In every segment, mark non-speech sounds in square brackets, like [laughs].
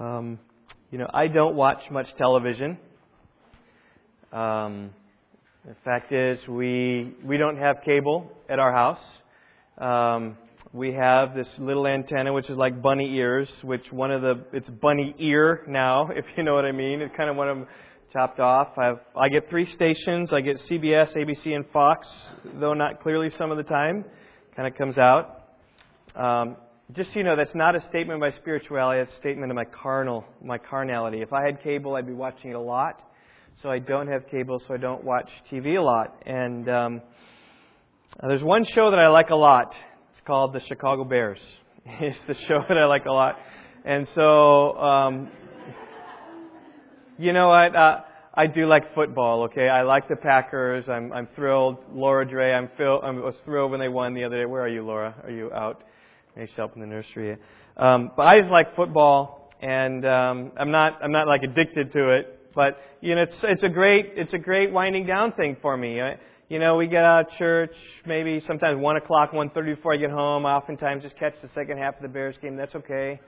Um, you know, I don't watch much television. Um, the fact is, we we don't have cable at our house. Um, we have this little antenna, which is like bunny ears, which one of the it's bunny ear now, [laughs] if you know what I mean. It's kind of one of them chopped off. I have I get three stations. I get CBS, ABC, and Fox, though not clearly some of the time. Kind of comes out. Um, just so you know, that's not a statement of my spirituality. It's a statement of my carnal, my carnality. If I had cable, I'd be watching it a lot. So I don't have cable, so I don't watch TV a lot. And um, there's one show that I like a lot. It's called The Chicago Bears. [laughs] It's the show that I like a lot. And so, um, you know what? Uh, I do like football. Okay, I like the Packers. I'm I'm thrilled. Laura Dre, I'm, fil- I was thrilled when they won the other day. Where are you, Laura? Are you out? Maybe she's in the nursery. Um, but I just like football, and um, I'm not I'm not like addicted to it. But you know, it's it's a great it's a great winding down thing for me. You know, we get out of church maybe sometimes one o'clock, one thirty before I get home. I oftentimes just catch the second half of the Bears game. That's okay.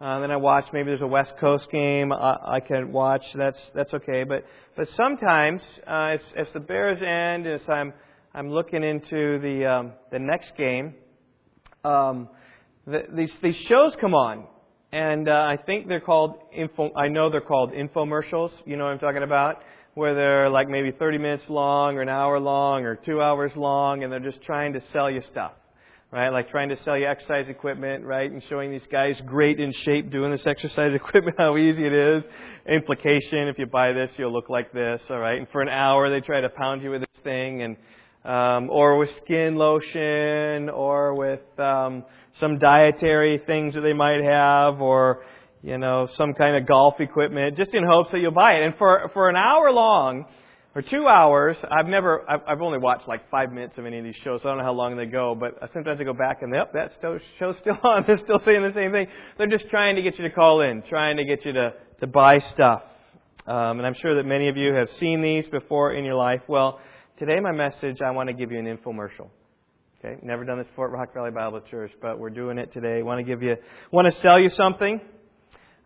Uh, then I watch maybe there's a West Coast game I, I can watch. That's that's okay. But but sometimes uh, if, if the Bears end, as I'm I'm looking into the um, the next game, um, the, these these shows come on, and uh, I think they're called info. I know they're called infomercials. You know what I'm talking about, where they're like maybe 30 minutes long, or an hour long, or two hours long, and they're just trying to sell you stuff right? Like trying to sell you exercise equipment, right? And showing these guys great in shape doing this exercise [laughs] equipment, how easy it is. Implication, if you buy this, you'll look like this, all right? And for an hour, they try to pound you with this thing and, um, or with skin lotion or with, um, some dietary things that they might have or, you know, some kind of golf equipment just in hopes that you'll buy it. And for, for an hour long, for two hours, I've never, I've, I've only watched like five minutes of any of these shows, so I don't know how long they go, but sometimes I go back and, yep, that show's still [laughs] on. They're still saying the same thing. They're just trying to get you to call in, trying to get you to, to buy stuff. Um, and I'm sure that many of you have seen these before in your life. Well, today my message, I want to give you an infomercial. Okay, never done this before at Rock Valley Bible Church, but we're doing it today. I want to give you, want to sell you something.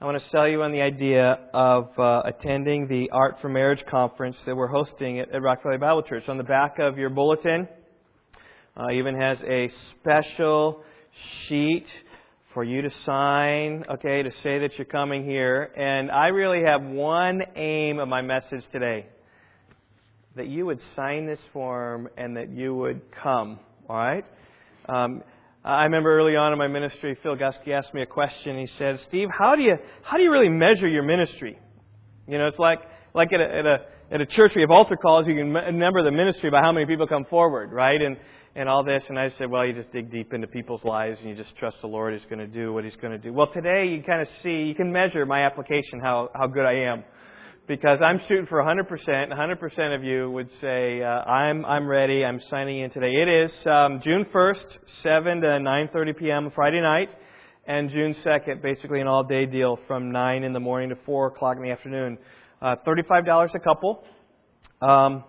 I want to sell you on the idea of uh, attending the Art of Marriage conference that we're hosting at, at Rock Valley Bible Church. On the back of your bulletin, uh, even has a special sheet for you to sign, okay, to say that you're coming here. And I really have one aim of my message today that you would sign this form and that you would come, all right? Um, I remember early on in my ministry, Phil Gusky asked me a question. He said, "Steve, how do you how do you really measure your ministry? You know, it's like like at a at a, at a church we have altar calls. You can number the ministry by how many people come forward, right? And and all this. And I said, well, you just dig deep into people's lives and you just trust the Lord is going to do what He's going to do. Well, today you kind of see you can measure my application how how good I am because I'm shooting for 100%. 100% of you would say, uh, I'm, I'm ready. I'm signing in today. It is um, June 1st, 7 to 9.30 p.m. Friday night, and June 2nd, basically an all-day deal from 9 in the morning to 4 o'clock in the afternoon. Uh, $35 a couple. Um,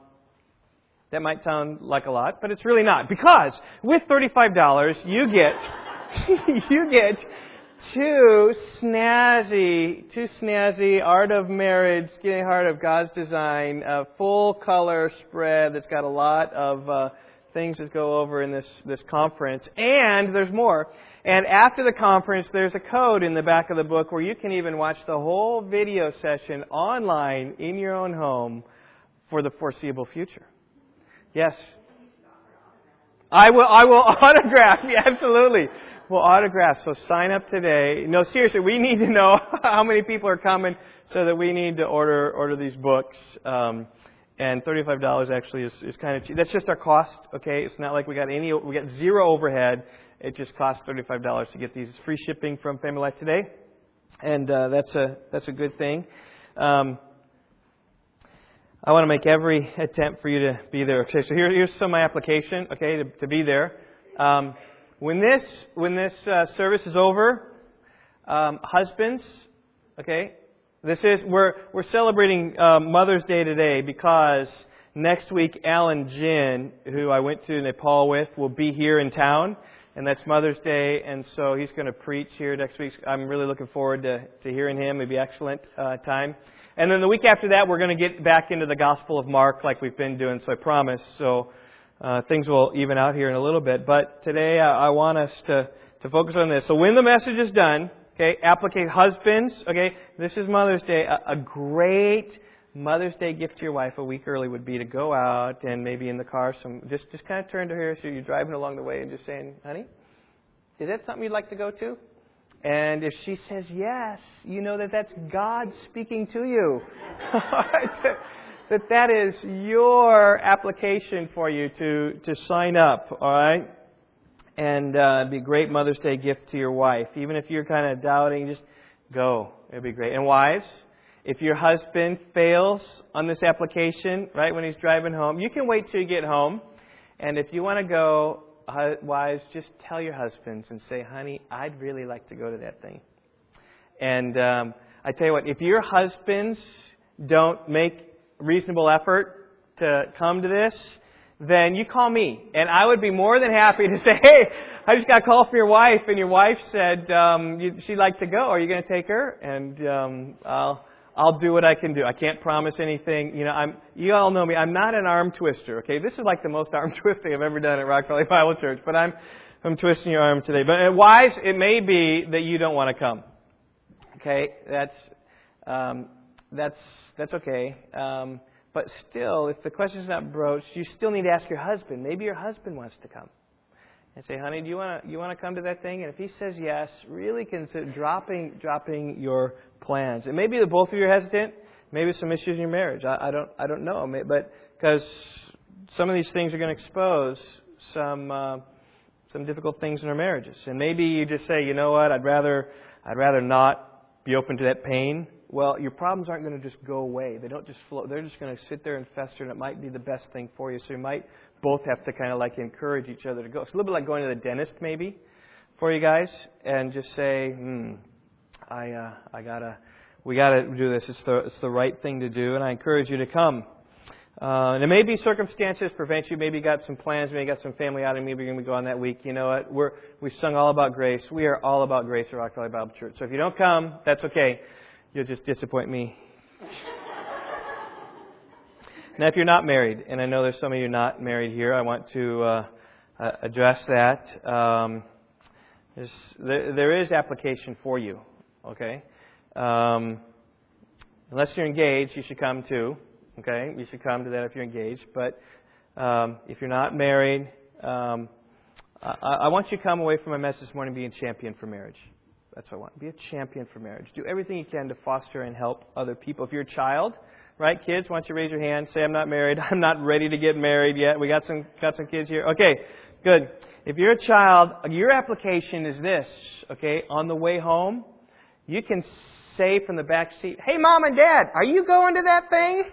that might sound like a lot, but it's really not. Because with $35, you get, [laughs] you get two snazzy, two snazzy Art of Marriage, Getting Heart of God's Design, full color spread that's got a lot of uh, things that go over in this, this conference. And there's more. And after the conference, there's a code in the back of the book where you can even watch the whole video session online in your own home for the foreseeable future. Yes. I will, I will [laughs] autograph, yeah, absolutely. Well, autographs. So sign up today. No, seriously, we need to know [laughs] how many people are coming so that we need to order order these books. Um, and thirty-five dollars actually is, is kind of cheap. That's just our cost. Okay, it's not like we got any. We got zero overhead. It just costs thirty-five dollars to get these. Free shipping from Family Life Today, and uh, that's a that's a good thing. Um, I want to make every attempt for you to be there. Okay, so here, here's some of my application. Okay, to, to be there. Um, when this when this uh, service is over, um, husbands, okay, this is we're we're celebrating uh, Mother's Day today because next week Alan Jin, who I went to Nepal with, will be here in town. and that's Mother's Day, and so he's going to preach here next week. I'm really looking forward to, to hearing him. It'll be excellent uh, time. And then the week after that, we're going to get back into the Gospel of Mark like we've been doing, so I promise. So uh, things will even out here in a little bit. But today I, I want us to, to focus on this. So when the message is done, okay, applicate husbands, okay, this is Mother's Day. A, a great Mother's Day gift to your wife a week early would be to go out and maybe in the car, some just just kind of turn to her so you're driving along the way and just saying, "Honey, is that something you'd like to go to?" And if she says yes, you know that that's God speaking to you. [laughs] that that is your application for you to to sign up. All right. And uh, it'd be a great Mother's Day gift to your wife. Even if you're kind of doubting, just go. It'd be great. And wives, if your husband fails on this application, right, when he's driving home, you can wait till you get home. And if you want to go, wives, just tell your husbands and say, honey, I'd really like to go to that thing. And um, I tell you what, if your husbands don't make reasonable effort to come to this, then you call me. And I would be more than happy to [laughs] say, hey, I just got a call from your wife, and your wife said um, you, she'd like to go. Are you going to take her? And um, I'll I'll do what I can do. I can't promise anything. You know, I'm, you all know me. I'm not an arm twister, okay? This is like the most [laughs] arm twisting I've ever done at Rock Valley Bible Church, but I'm, I'm twisting your arm today. But uh, wise, it may be that you don't want to come. Okay? That's, um, that's, that's okay. Um, but still, if the question's not broached, you still need to ask your husband. Maybe your husband wants to come and say, "Honey, do you want to you want to come to that thing?" And if he says yes, really consider dropping dropping your plans. It may be that both of you are hesitant. Maybe some issues in your marriage. I, I don't I don't know, but because some of these things are going to expose some uh, some difficult things in our marriages. And maybe you just say, you know what, I'd rather I'd rather not be open to that pain. Well, your problems aren't going to just go away. They don't just flow. They're just going to sit there and fester, and it might be the best thing for you. So you might both have to kind of like encourage each other to go. It's a little bit like going to the dentist, maybe, for you guys, and just say, hmm, I, uh, I gotta, we gotta do this. It's the, it's the right thing to do, and I encourage you to come. Uh, and it may be circumstances prevent you. Maybe you got some plans. Maybe you got some family outing. Maybe you're going to go on that week. You know what? We're, we sung all about grace. We are all about grace at Rock Valley Bible Church. So if you don't come, that's okay. You'll just disappoint me. now, if you're not married, and I know there's some of you not married here, I want to uh, address that. Um, there, there is application for you. Okay? Um, unless you're engaged, you should come too. Okay? You should come to that if you're engaged. But um, if you're not married, um, I, I want you to come away from my message this morning being champion for marriage. That's what I want. Be a champion for marriage. Do everything you can to foster and help other people. If you're a child, right, kids, why don't you raise your hand? Say, I'm not married. [laughs] I'm not ready to get married yet. We got some got some kids here. Okay, good. If you're a child, your application is this. Okay, on the way home, you can say from the back seat, Hey, mom and dad, are you going to that thing?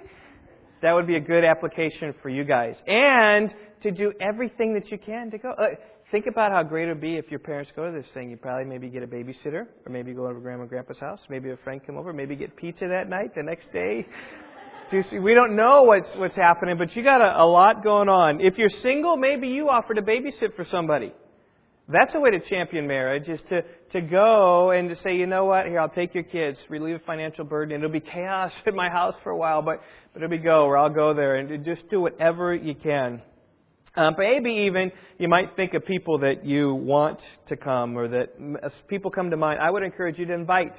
That would be a good application for you guys. And to do everything that you can to go. Uh, think about how great it would be if your parents go to this thing. You probably maybe get a babysitter, or maybe go to grandma and grandpa's house. Maybe a friend come over. Maybe get pizza that night. The next day, [laughs] we don't know what's what's happening, but you got a, a lot going on. If you're single, maybe you offer to babysit for somebody. That's a way to champion marriage is to, to go and to say, you know what, here, I'll take your kids, relieve a financial burden. It'll be chaos [laughs] at my house for a while, but, but it'll be go, or I'll go there and just do whatever you can. Um, maybe even you might think of people that you want to come or that as people come to mind. I would encourage you to invite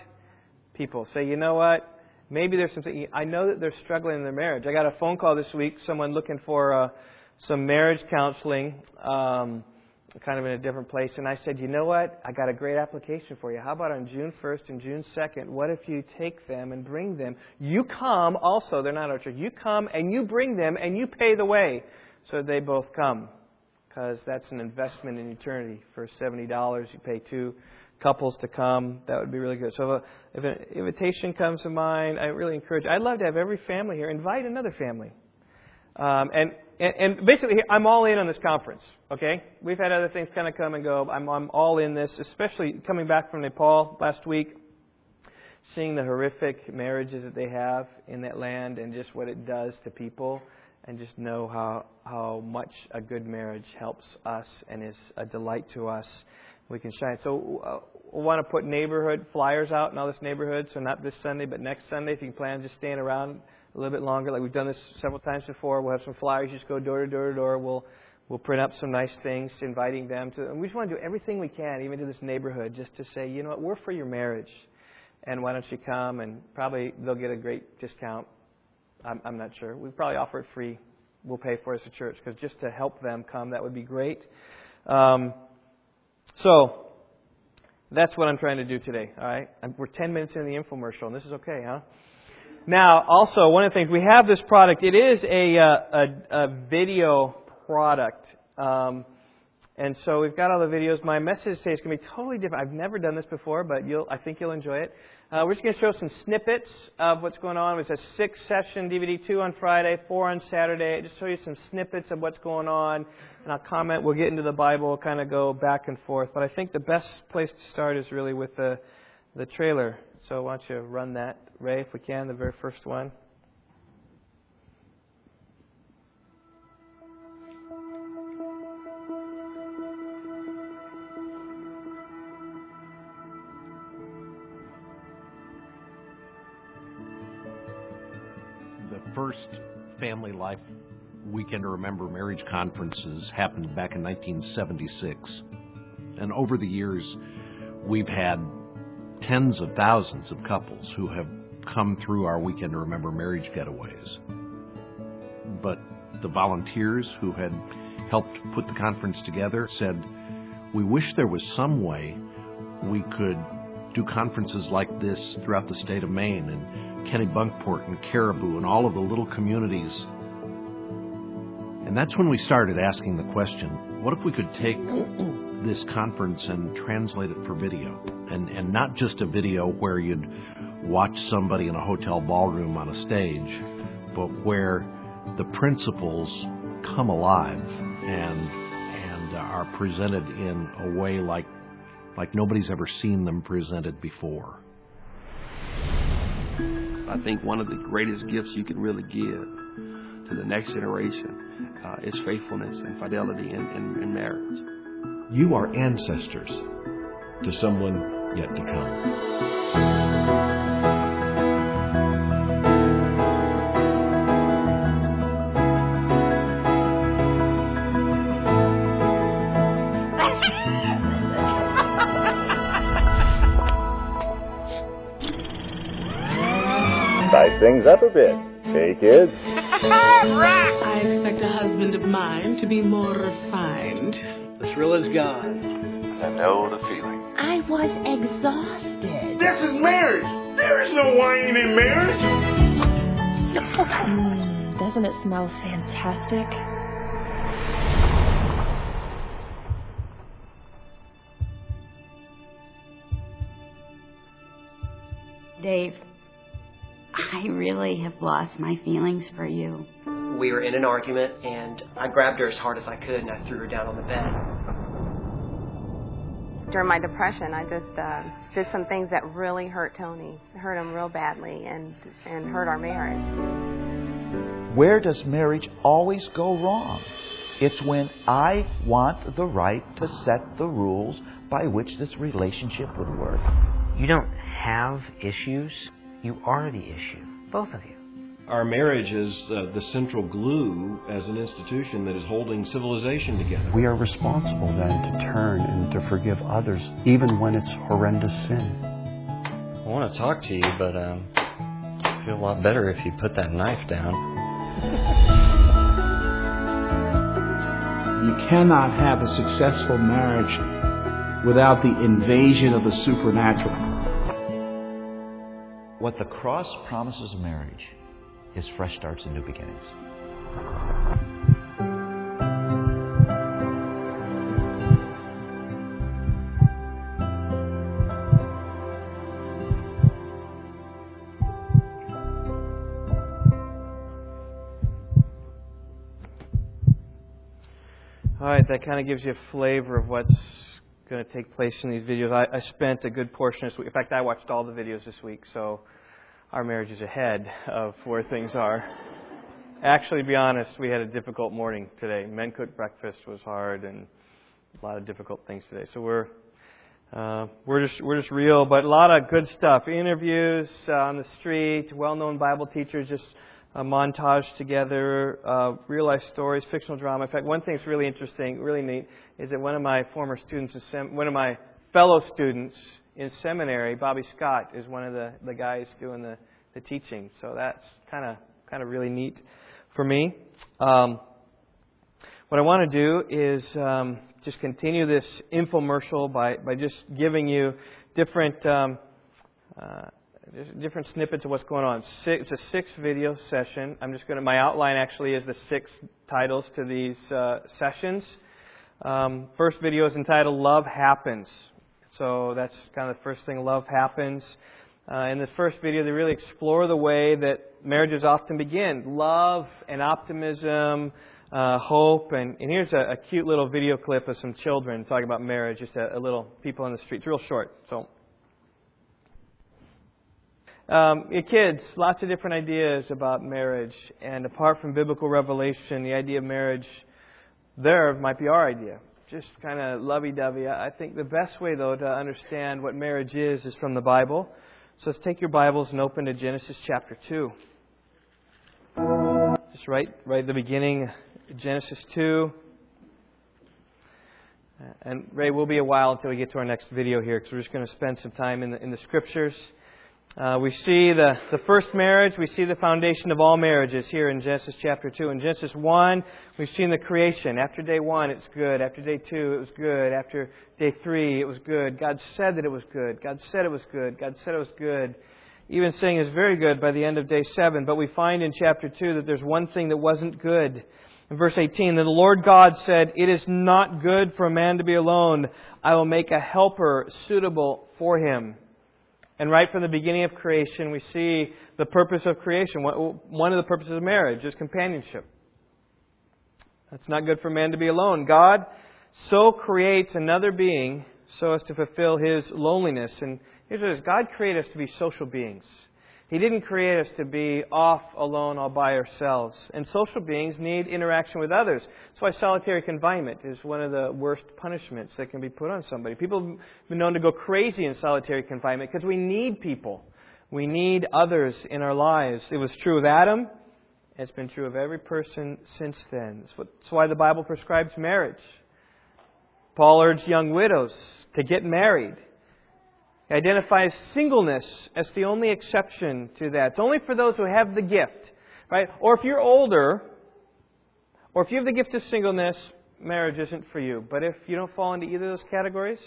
people. Say, you know what, maybe there's something, I know that they're struggling in their marriage. I got a phone call this week, someone looking for uh, some marriage counseling. Um, kind of in a different place. And I said, you know what? I got a great application for you. How about on June 1st and June 2nd? What if you take them and bring them? You come also, they're not our church. You come and you bring them and you pay the way so they both come. Because that's an investment in eternity. For $70, you pay two couples to come. That would be really good. So if, an invitation comes to mind, I really encourage. I'd love to have every family here invite another family. Um, and and, and basically, I'm all in on this conference. Okay, we've had other things kind of come and go. I'm, I'm all in this, especially coming back from Nepal last week, seeing the horrific marriages that they have in that land and just what it does to people. And just know how how much a good marriage helps us and is a delight to us. We can shine. So uh, we want to put neighborhood flyers out in all this neighborhood. So not this Sunday, but next Sunday. If you plan on just staying around a little bit longer, like we've done this several times before, we'll have some flyers. Just go door to door to door. We'll we'll print up some nice things, inviting them to. And we just want to do everything we can, even to this neighborhood, just to say, you know what, we're for your marriage, and why don't you come? And probably they'll get a great discount I'm, I'm not sure. We probably offer it free. We'll pay for it as a church because just to help them come, that would be great. Um, so that's what I'm trying to do today. All right, we're 10 minutes in the infomercial, and this is okay, huh? Now, also one of the things we have this product. It is a uh, a, a video product. Um, and so we've got all the videos. My message today is going to be totally different. I've never done this before, but you'll, I think you'll enjoy it. Uh, we're just going to show some snippets of what's going on. It's a six session DVD, two on Friday, four on Saturday. Just show you some snippets of what's going on. And I'll comment. We'll get into the Bible, kind of go back and forth. But I think the best place to start is really with the, the trailer. So why don't you run that, Ray, if we can, the very first one. First family life weekend to remember marriage conferences happened back in 1976. And over the years, we've had tens of thousands of couples who have come through our weekend to remember marriage getaways. But the volunteers who had helped put the conference together said, We wish there was some way we could do conferences like this throughout the state of Maine. And Kennebunkport and Caribou and all of the little communities. And that's when we started asking the question what if we could take this conference and translate it for video? And, and not just a video where you'd watch somebody in a hotel ballroom on a stage, but where the principles come alive and, and are presented in a way like, like nobody's ever seen them presented before. I think one of the greatest gifts you can really give to the next generation uh, is faithfulness and fidelity in, in, in marriage. You are ancestors to someone yet to come. Things up a bit. Hey, kids. I expect a husband of mine to be more refined. The thrill is gone. I know the feeling. I was exhausted. This is marriage. There is no whining in marriage. mm, doesn't it smell fantastic? Dave, I really have lost my feelings for you. We were in an argument, and I grabbed her as hard as I could, and I threw her down on the bed. During my depression, I just uh, did some things that really hurt Tony, hurt him real badly, and and hurt our marriage. Where does marriage always go wrong? It's when I want the right to set the rules by which this relationship would work. You don't have issues you are the issue, both of you. Our marriage is uh, the central glue as an institution that is holding civilization together. We are responsible then to turn and to forgive others, even when it's horrendous sin. I want to talk to you, but um, I feel a lot better if you put that knife down. You cannot have a successful marriage without the invasion of the supernatural. What the cross promises marriage is fresh starts and new beginnings. All right, that kind of gives you a flavor of what's going to take place in these videos. I, I spent a good portion of this week. In fact, I watched all the videos this week, so our marriage is ahead of where things are. actually, to be honest, we had a difficult morning today. Men cooked breakfast was hard, and a lot of difficult things today. So we're uh, we're just we're just real, but a lot of good stuff. Interviews uh, on the street, well-known Bible teachers just a montage together, uh, real life stories, fictional drama. In fact, one thing that's really interesting, really neat, is that one of my former students, one of my fellow students in seminary, Bobby Scott, is one of the, the guys doing the, the teaching. So that's kind of kind of really neat for me. Um, what I want to do is um, just continue this infomercial by, by just giving you different um, uh, different snippets of what's going on. Six, it's a six video session. I'm just going to, my outline actually is the six titles to these uh, sessions. Um, first video is entitled Love Happens. So that's kind of the first thing, Love Happens. Uh, in the first video, they really explore the way that marriages often begin love and optimism, uh, hope. And, and here's a, a, cute little video clip of some children talking about marriage, just a, a little people on the street. It's real short. So um, kids, lots of different ideas about marriage, and apart from biblical revelation, the idea of marriage there might be our idea. Just kind of lovey dovey. I think the best way, though, to understand what marriage is is from the Bible. So let's take your Bibles and open to Genesis chapter 2. Just right, right at the beginning, Genesis 2. And Ray, we'll be a while until we get to our next video here because we're just going to spend some time in the, in the scriptures. Uh, we see the, the first marriage, we see the foundation of all marriages here in Genesis chapter 2. In Genesis 1, we've seen the creation. After day 1, it's good. After day 2, it was good. After day 3, it was good. God said that it was good. God said it was good. God said it was good. Even saying it's very good by the end of day 7. But we find in chapter 2 that there's one thing that wasn't good. In verse 18, then the Lord God said, It is not good for a man to be alone. I will make a helper suitable for him. And right from the beginning of creation, we see the purpose of creation. One of the purposes of marriage is companionship. It's not good for man to be alone. God so creates another being so as to fulfill his loneliness. And here's what it is God created us to be social beings. He didn't create us to be off alone all by ourselves. And social beings need interaction with others. That's why solitary confinement is one of the worst punishments that can be put on somebody. People have been known to go crazy in solitary confinement because we need people. We need others in our lives. It was true of Adam. It's been true of every person since then. That's why the Bible prescribes marriage. Paul urged young widows to get married identifies singleness as the only exception to that. It's only for those who have the gift, right? Or if you're older, or if you have the gift of singleness, marriage isn't for you. But if you don't fall into either of those categories,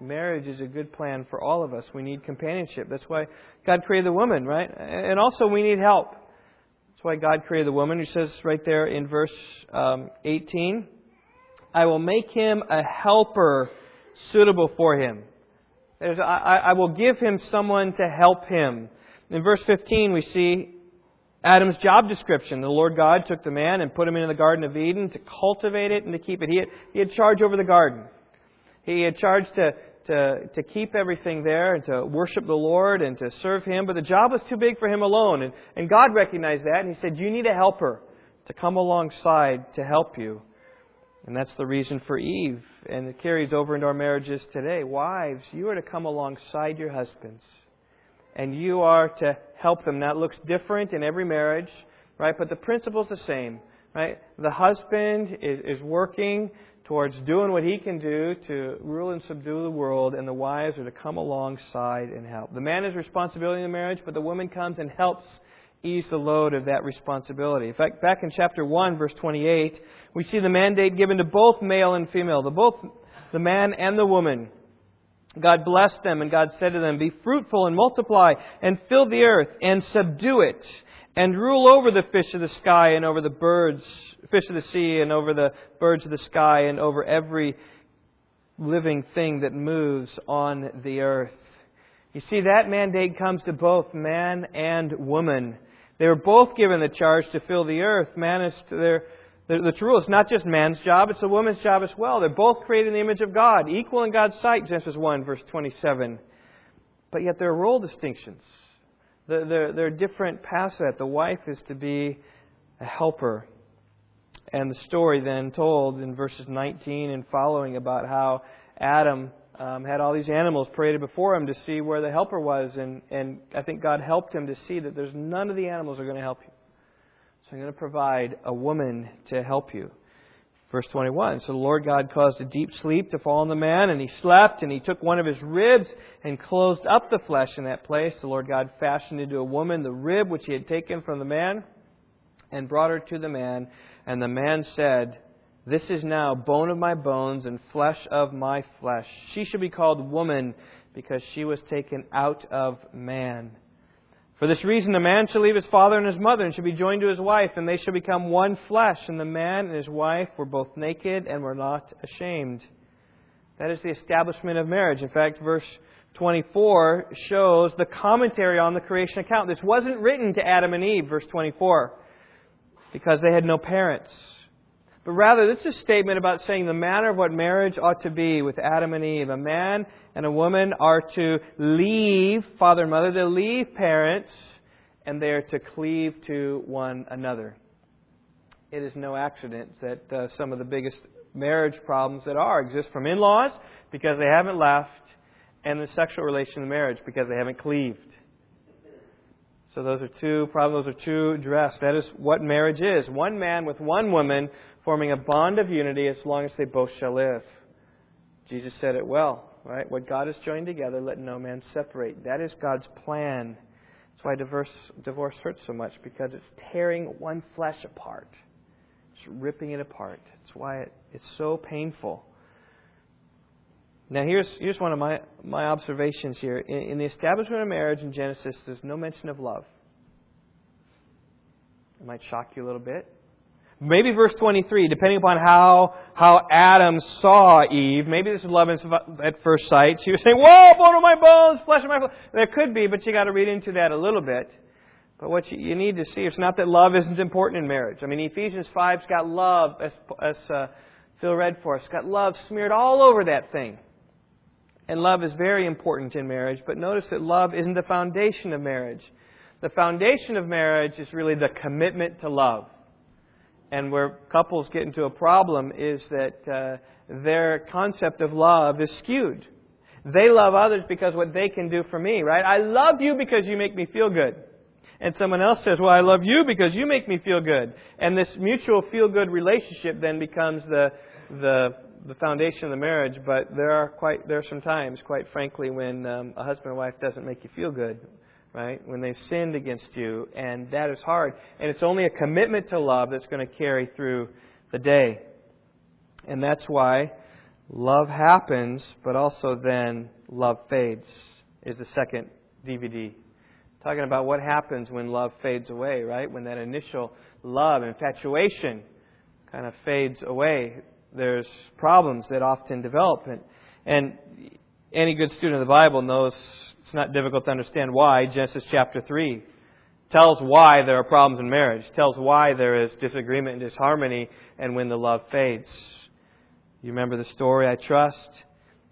marriage is a good plan for all of us. We need companionship. That's why God created the woman, right? And also we need help. That's why God created the woman. He says right there in verse um, 18, I will make him a helper suitable for him. I, I will give him someone to help him. In verse 15, we see Adam's job description. The Lord God took the man and put him into the Garden of Eden to cultivate it and to keep it. He had, he had charge over the garden. He had charge to, to, to keep everything there and to worship the Lord and to serve Him, but the job was too big for him alone. And, and God recognized that, and He said, You need a helper to come alongside to help you. And that's the reason for Eve. And it carries over into our marriages today. Wives, you are to come alongside your husbands. And you are to help them. It looks different in every marriage, right? But the principle's the same, right? The husband is, is working towards doing what he can do to rule and subdue the world, and the wives are to come alongside and help. The man has responsibility in the marriage, but the woman comes and helps ease the load of that responsibility. In fact, back in chapter 1, verse 28, we see the mandate given to both male and female, the both the man and the woman. God blessed them, and God said to them, Be fruitful and multiply, and fill the earth, and subdue it, and rule over the fish of the sky, and over the birds, fish of the sea, and over the birds of the sky, and over every living thing that moves on the earth. You see, that mandate comes to both man and woman. They were both given the charge to fill the earth. Man is their the, the rule. It's not just man's job, it's a woman's job as well. They're both created in the image of God, equal in God's sight, Genesis 1, verse 27. But yet there are role distinctions. There, there, there are different paths that. The wife is to be a helper. And the story then told in verses 19 and following about how Adam um, had all these animals paraded before him to see where the helper was, and, and I think God helped him to see that there's none of the animals are going to help you. So I'm going to provide a woman to help you. Verse 21 So the Lord God caused a deep sleep to fall on the man, and he slept, and he took one of his ribs and closed up the flesh in that place. The Lord God fashioned into a woman the rib which he had taken from the man, and brought her to the man. And the man said, This is now bone of my bones and flesh of my flesh. She shall be called woman, because she was taken out of man. For this reason, a man shall leave his father and his mother and shall be joined to his wife, and they shall become one flesh. And the man and his wife were both naked and were not ashamed. That is the establishment of marriage. In fact, verse 24 shows the commentary on the creation account. This wasn't written to Adam and Eve, verse 24, because they had no parents. But rather, this is a statement about saying the manner of what marriage ought to be with Adam and Eve. A man and a woman are to leave father and mother, they leave parents, and they are to cleave to one another. It is no accident that uh, some of the biggest marriage problems that are exist from in laws because they haven't left, and the sexual relation in marriage because they haven't cleaved. So those are two problems, those are two addressed. That is what marriage is. One man with one woman forming a bond of unity as long as they both shall live. Jesus said it well, right? What God has joined together, let no man separate. That is God's plan. That's why divorce, divorce hurts so much, because it's tearing one flesh apart. It's ripping it apart. That's why it, it's so painful. Now, here's, here's one of my, my observations here. In, in the establishment of marriage in Genesis, there's no mention of love. It might shock you a little bit. Maybe verse 23, depending upon how, how Adam saw Eve, maybe this is love at first sight. She was saying, Whoa, bone of my bones, flesh of my flesh. There could be, but you got to read into that a little bit. But what you, you need to see, it's not that love isn't important in marriage. I mean, Ephesians 5's got love, as, as uh, Phil read for us, got love smeared all over that thing. And love is very important in marriage, but notice that love isn't the foundation of marriage. The foundation of marriage is really the commitment to love. And where couples get into a problem is that uh, their concept of love is skewed. They love others because what they can do for me, right? I love you because you make me feel good. And someone else says, Well, I love you because you make me feel good. And this mutual feel good relationship then becomes the, the the foundation of the marriage, but there are quite there are some times, quite frankly, when um, a husband and wife doesn't make you feel good, right? When they've sinned against you, and that is hard. And it's only a commitment to love that's going to carry through the day, and that's why love happens, but also then love fades. Is the second DVD talking about what happens when love fades away, right? When that initial love, infatuation, kind of fades away there's problems that often develop. And, and any good student of the Bible knows it's not difficult to understand why. Genesis chapter 3 tells why there are problems in marriage, tells why there is disagreement and disharmony, and when the love fades. You remember the story, I trust.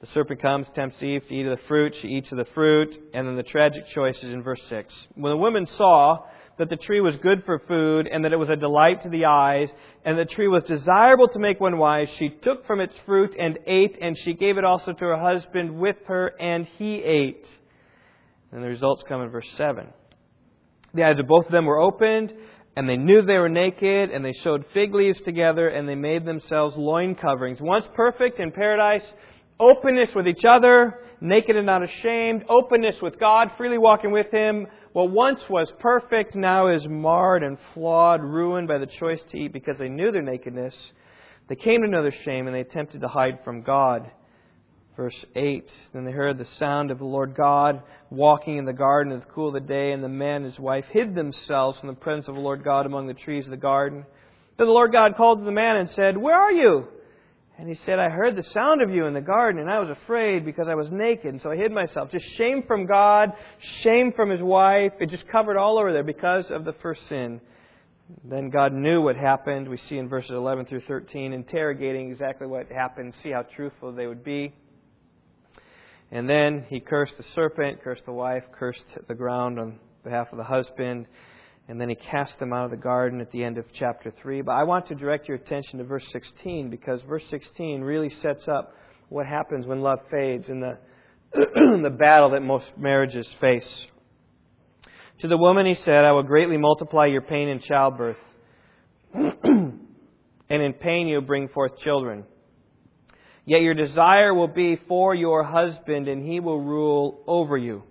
The serpent comes, tempts Eve to eat of the fruit. She eats of the fruit. And then the tragic choice is in verse 6. When the woman saw that the tree was good for food, and that it was a delight to the eyes, and the tree was desirable to make one wise, she took from its fruit and ate, and she gave it also to her husband with her, and he ate. And the results come in verse 7. The eyes of both of them were opened, and they knew they were naked, and they sewed fig leaves together, and they made themselves loin coverings. Once perfect in paradise, openness with each other, naked and not ashamed, openness with God, freely walking with Him, what once was perfect now is marred and flawed, ruined by the choice to eat because they knew their nakedness. They came to know their shame and they attempted to hide from God. Verse 8 Then they heard the sound of the Lord God walking in the garden in the cool of the day, and the man and his wife hid themselves from the presence of the Lord God among the trees of the garden. Then the Lord God called to the man and said, Where are you? And he said, I heard the sound of you in the garden, and I was afraid because I was naked, so I hid myself. Just shame from God, shame from his wife. It just covered all over there because of the first sin. Then God knew what happened. We see in verses 11 through 13, interrogating exactly what happened, see how truthful they would be. And then he cursed the serpent, cursed the wife, cursed the ground on behalf of the husband. and then he cast them out of the garden at the end of chapter 3. But I want to direct your attention to verse 16 because verse 16 really sets up what happens when love fades and the, [clears throat] the battle that most marriages face. To the woman he said, I will greatly multiply your pain in childbirth, [clears throat] and in pain you will bring forth children. Yet your desire will be for your husband, and he will rule over you.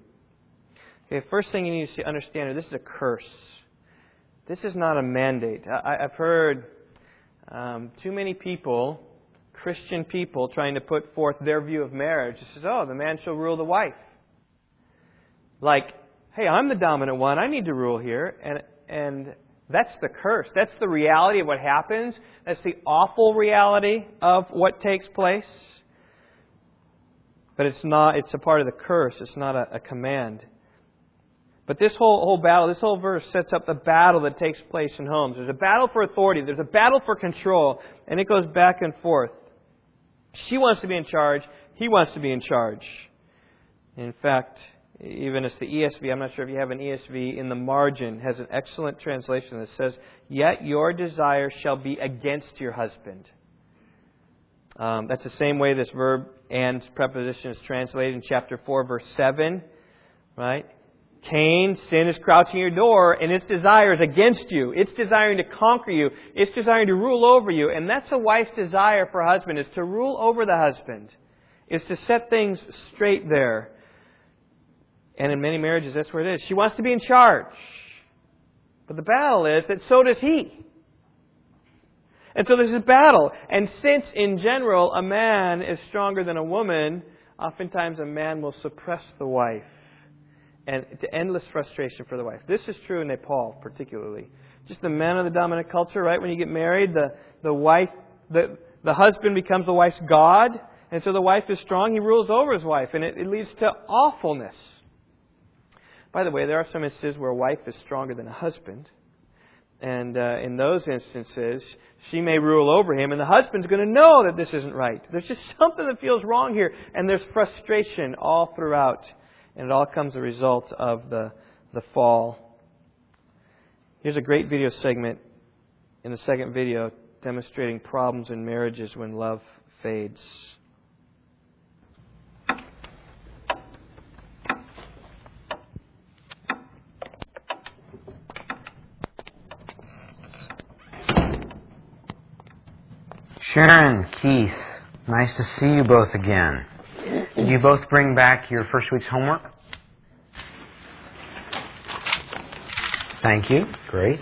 Okay, first thing you need to understand is this is a curse. This is not a mandate. I, have heard um, too many people, Christian people, trying to put forth their view of marriage. It says, oh, the man shall rule the wife. Like, hey, I'm the dominant one. I need to rule here. And, and that's the curse. That's the reality of what happens. That's the awful reality of what takes place. But it's not, it's a part of the curse. It's not a, a command. But this whole, whole battle, this whole verse sets up the battle that takes place in homes. There's a battle for authority, there's a battle for control, and it goes back and forth. She wants to be in charge, he wants to be in charge. In fact, even as the ESV, I'm not sure if you have an ESV, in the margin has an excellent translation that says, Yet your desire shall be against your husband. Um, that's the same way this verb and preposition is translated in chapter 4, verse 7. Right? Cain, sin is crouching at your door, and its desire is against you. It's desiring to conquer you. It's desiring to rule over you. And that's a wife's desire for a husband, is to rule over the husband. Is to set things straight there. And in many marriages, that's where it is. She wants to be in charge. But the battle is that so does he. And so there's a battle. And since, in general, a man is stronger than a woman, oftentimes a man will suppress the wife. And to endless frustration for the wife. This is true in Nepal, particularly. Just the men of the dominant culture, right? When you get married, the, the wife, the, the husband becomes the wife's God. And so the wife is strong. He rules over his wife. And it, it leads to awfulness. By the way, there are some instances where a wife is stronger than a husband. And uh, in those instances, she may rule over him, and the husband's going to know that this isn't right. There's just [laughs] something that feels wrong here, and there's frustration all throughout. And it all comes as a result of the, the fall. Here's a great video segment in the second video demonstrating problems in marriages when love fades. Sharon, Keith, nice to see you both again. Did you both bring back your first week's homework? Thank you. Great.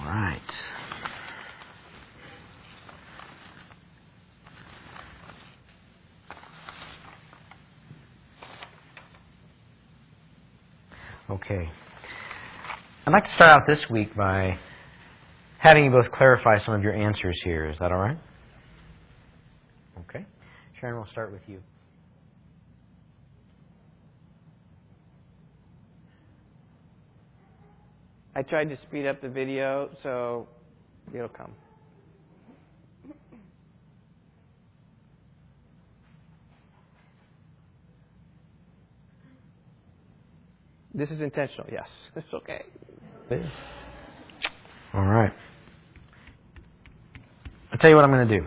All right. Okay. I'd like to start out this week by having you both clarify some of your answers here. Is that all right? Okay. Sharon, we'll start with you. I tried to speed up the video, so it'll come. This is intentional, yes. It's okay. It is. All right. I'll tell you what I'm going to do.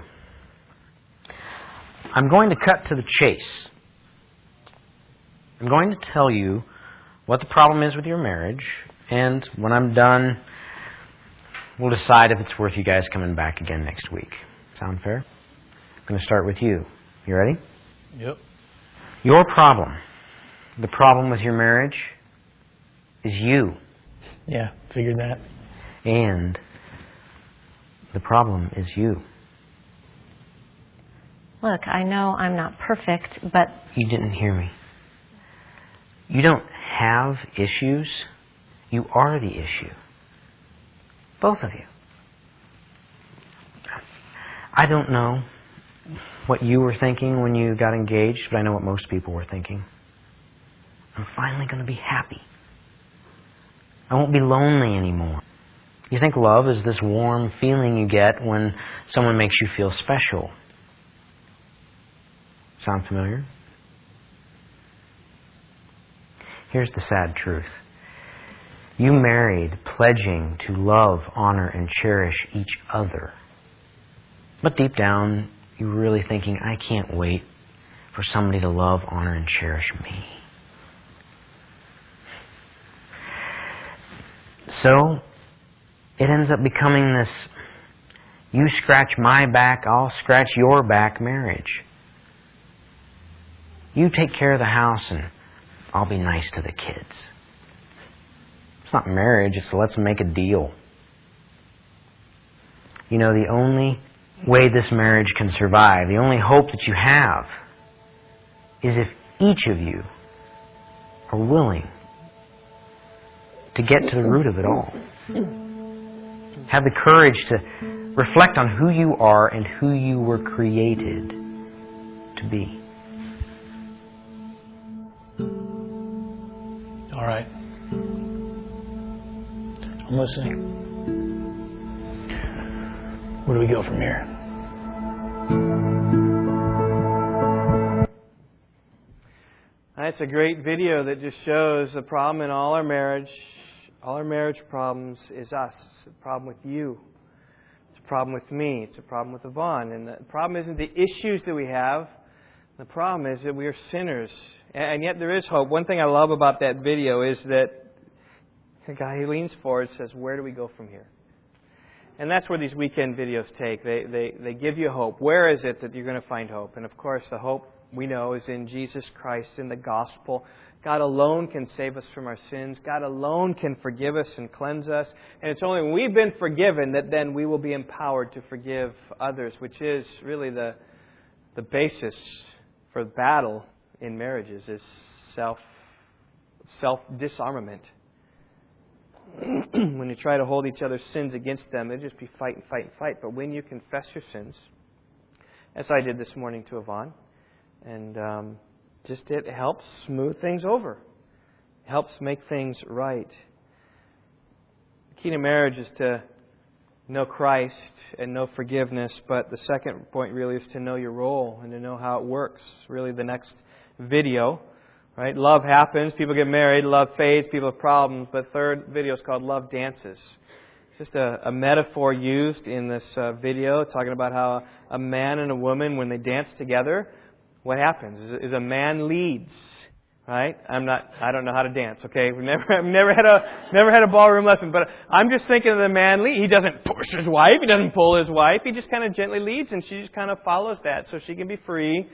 I'm going to cut to the chase. I'm going to tell you what the problem is with your marriage, and when I'm done, we'll decide if it's worth you guys coming back again next week. Sound fair? I'm going to start with you. You ready? Yep. Your problem, the problem with your marriage, is you. Yeah, figured that. And the problem is you. Look, I know I'm not perfect, but. You didn't hear me. You don't have issues, you are the issue. Both of you. I don't know what you were thinking when you got engaged, but I know what most people were thinking. I'm finally going to be happy. I won't be lonely anymore. You think love is this warm feeling you get when someone makes you feel special. Sound familiar? Here's the sad truth You married, pledging to love, honor, and cherish each other. But deep down, you're really thinking, I can't wait for somebody to love, honor, and cherish me. So, it ends up becoming this you scratch my back, I'll scratch your back marriage. You take care of the house and I'll be nice to the kids. It's not marriage, it's let's make a deal. You know, the only way this marriage can survive, the only hope that you have, is if each of you are willing to get to the root of it all. Have the courage to reflect on who you are and who you were created to be. All right. I'm listening. Where do we go from here? That's a great video that just shows the problem in all our marriage, all our marriage problems is us. It's a problem with you. It's a problem with me. It's a problem with Yvonne. And the problem isn't the issues that we have. The problem is that we are sinners. And yet there is hope. One thing I love about that video is that the guy he leans forward says, Where do we go from here? And that's where these weekend videos take. They, they, they give you hope. Where is it that you're going to find hope? And of course, the hope we know is in Jesus Christ, in the gospel. God alone can save us from our sins. God alone can forgive us and cleanse us. And it's only when we've been forgiven that then we will be empowered to forgive others, which is really the, the basis for battle in marriages is self self disarmament. [clears throat] when you try to hold each other's sins against them, they just be fight and fight and fight. But when you confess your sins, as I did this morning to Yvonne, and um, just it helps smooth things over, helps make things right. The key to marriage is to know Christ and know forgiveness, but the second point really is to know your role and to know how it works. Really, the next video, right? Love happens, people get married, love fades, people have problems, but third video is called Love Dances. Just a, a metaphor used in this uh, video talking about how a man and a woman, when they dance together, what happens is, a man leads right? I'm not, I don't know how to dance, okay? We've never, [laughs] I've never had a, never had a ballroom lesson, but I'm just thinking of the man lead. He doesn't push his wife, he doesn't pull his wife, he just kind of gently leads and she just kind of follows that so she can be free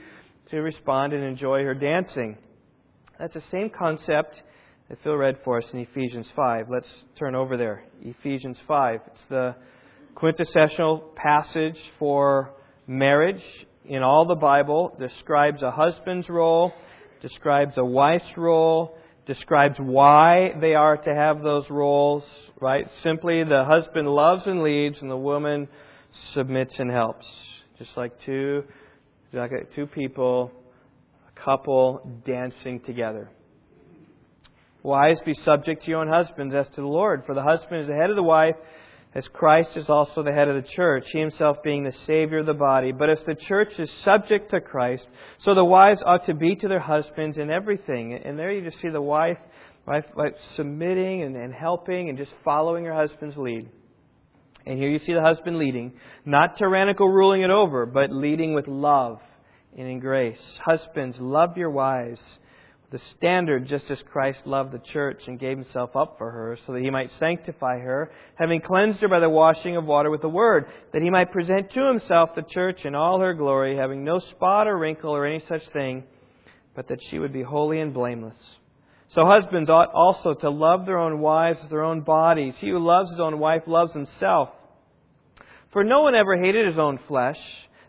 to respond and enjoy her dancing. That's the same concept that Phil read for us in Ephesians 5. Let's turn over there. Ephesians 5. It's the quintessential passage for marriage in all the Bible, describes a husband's role describes a wife's role, describes why they are to have those roles, right? Simply the husband loves and leads and the woman submits and helps. Just like two like two people, a couple dancing together. Wives, be subject to your own husbands as to the Lord, for the husband is the head of the wife, as Christ is also the head of the church, he himself being the Savior of the body. But as the church is subject to Christ, so the wives ought to be to their husbands in everything. And there you just see the wife, wife, wife submitting and, and helping and just following her husband's lead. And here you see the husband leading, not tyrannical ruling it over, but leading with love and in grace. Husbands, love your wives the standard just as Christ loved the church and gave himself up for her, so that he might sanctify her, having cleansed her by the washing of water with the word, that he might present to himself the church in all her glory, having no spot or wrinkle or any such thing, but that she would be holy and blameless. So husbands ought also to love their own wives as their own bodies. He who loves his own wife loves himself. For no one ever hated his own flesh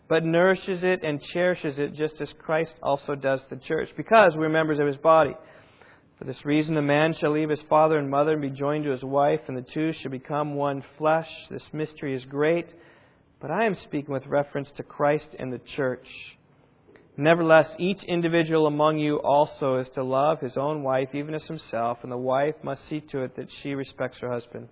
but nourishes it and cherishes it just as Christ also does the church, because we're members of his body. For this reason, a man shall leave his father and mother and be joined to his wife, and the two shall become one flesh. This mystery is great, but I am speaking with reference to Christ and the church. Nevertheless, each individual among you also is to love his own wife even as himself, and the wife must see to it that she respects her husband.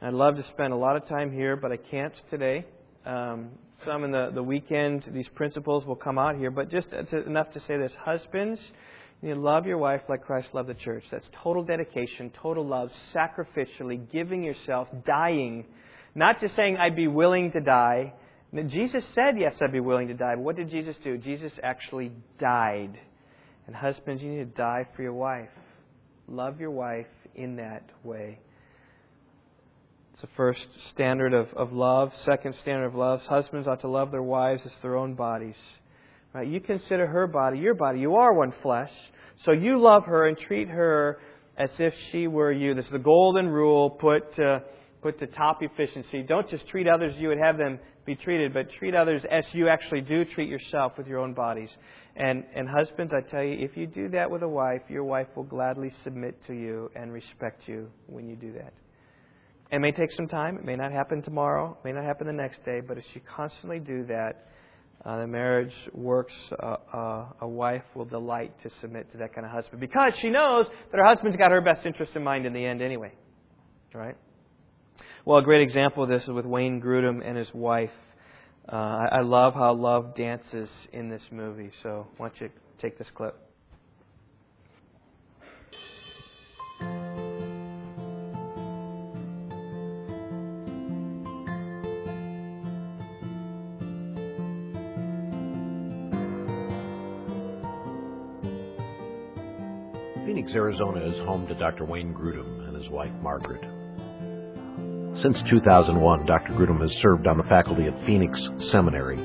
I'd love to spend a lot of time here, but I can't today. Um, some in the, the weekend, these principles will come out here, but just uh, enough to say this Husbands, You love your wife like Christ loved the church. That's total dedication, total love, sacrificially giving yourself, dying. Not just saying, I'd be willing to die. Jesus said, yes, I'd be willing to die. But what did Jesus do? Jesus actually died. And husbands, you need to die for your wife. Love your wife in that way. It's the first standard of, of love. Second standard of love. Husbands ought to love their wives as their own bodies. Right? You consider her body your body. You are one flesh. So you love her and treat her as if she were you. This is the golden rule put to, put to top efficiency. Don't just treat others as you would have them be treated, but treat others as you actually do treat yourself with your own bodies. And, and husbands, I tell you, if you do that with a wife, your wife will gladly submit to you and respect you when you do that. It may take some time. It may not happen tomorrow. It may not happen the next day. But if you constantly do that, uh, the marriage works. Uh, uh, a wife will delight to submit to that kind of husband because she knows that her husband's got her best interest in mind in the end anyway. Right? Well, a great example of this is with Wayne Grudem and his wife. Uh, I, I love how love dances in this movie. So, why don't you take this clip? Phoenix, Arizona is home to Dr. Wayne Grudem and his wife Margaret. Since 2001, Dr. Grudem has served on the faculty at Phoenix Seminary.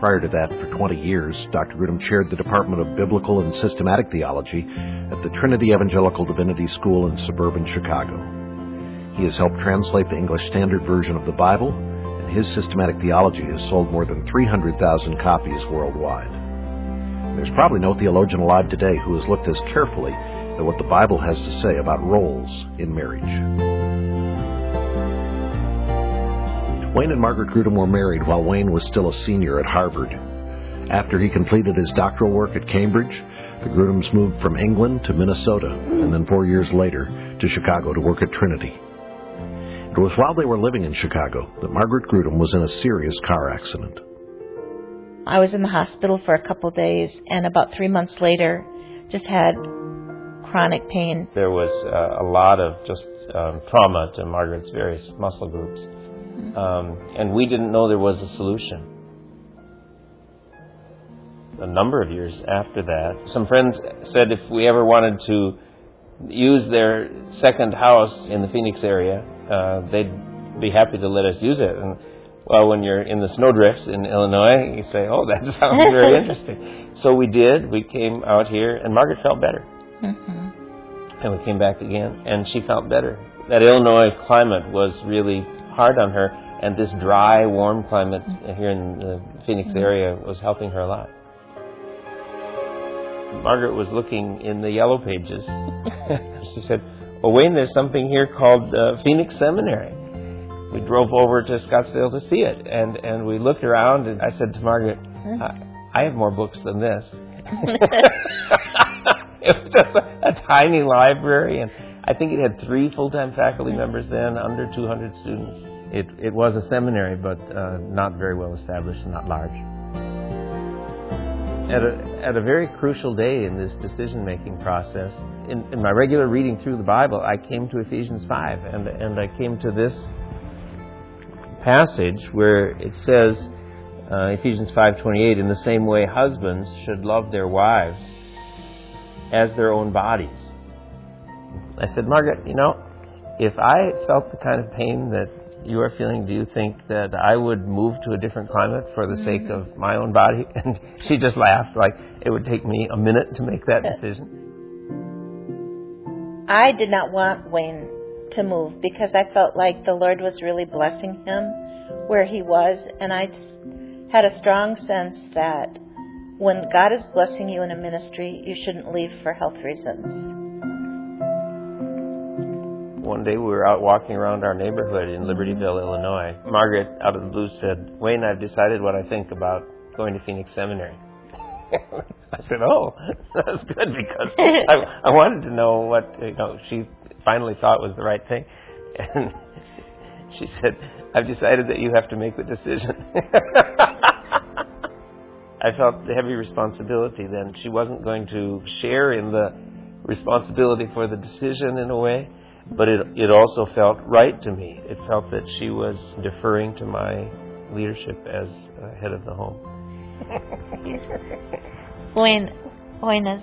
Prior to that, for 20 years, Dr. Grudem chaired the Department of Biblical and Systematic Theology at the Trinity Evangelical Divinity School in suburban Chicago. He has helped translate the English Standard Version of the Bible, and his systematic theology has sold more than 300,000 copies worldwide. There's probably no theologian alive today who has looked as carefully at what the Bible has to say about roles in marriage. Wayne and Margaret Grudem were married while Wayne was still a senior at Harvard. After he completed his doctoral work at Cambridge, the Grudems moved from England to Minnesota, and then four years later to Chicago to work at Trinity. It was while they were living in Chicago that Margaret Grudem was in a serious car accident. I was in the hospital for a couple days, and about three months later, just had chronic pain. There was uh, a lot of just um, trauma to Margaret's various muscle groups, um, and we didn't know there was a solution. A number of years after that, some friends said if we ever wanted to use their second house in the Phoenix area, uh, they'd be happy to let us use it. And well, when you're in the snowdrifts in Illinois, you say, "Oh, that [laughs] sounds very [laughs] interesting." So we did. We came out here, and Margaret felt better. Mm-hmm. And we came back again, and she felt better. That Illinois climate was really hard on her, and this dry, warm climate here in the Phoenix Mm-hmm. area was helping her a lot. Margaret was looking in the yellow pages. [laughs] she said, "Well, Wayne, there's something here called uh, Phoenix Seminary." We drove over to Scottsdale to see it, and and we looked around, and I said to Margaret, I, I have more books than this. [laughs] [laughs] it was just a, a tiny library, and I think it had three full-time faculty members then, under 200 students. It it was a seminary, but uh, not very well established and not large. At a, at a very crucial day in this decision-making process, in, in my regular reading through the Bible, I came to Ephesians 5, and and I came to this passage where it says, uh, Ephesians 5:28, in the same way, husbands should love their wives as their own bodies. I said, Margaret, you know, if I felt the kind of pain that you are feeling, do you think that I would move to a different climate for the sake of my own body? [laughs] And she just laughed, like it would take me a minute to make that decision. I did not want Wayne to move because I felt like the Lord was really blessing him where he was, and I had a strong sense that when God is blessing you in a ministry, you shouldn't leave for health reasons. One day we were out walking around our neighborhood in Libertyville, Illinois. Margaret, out of the blue, said, Wayne, I've decided what I think about going to Phoenix Seminary. [laughs] I said, "Oh, [laughs] that's good because I, I wanted to know what you know she finally thought was the right thing." And [laughs] she said, "I've decided that you have to make the decision." I felt the heavy responsibility then. She wasn't going to share in the responsibility for the decision in a way, but it, it also felt right to me. It felt that she was deferring to my leadership as uh, head of the home. [laughs] Wayne, Wayne has,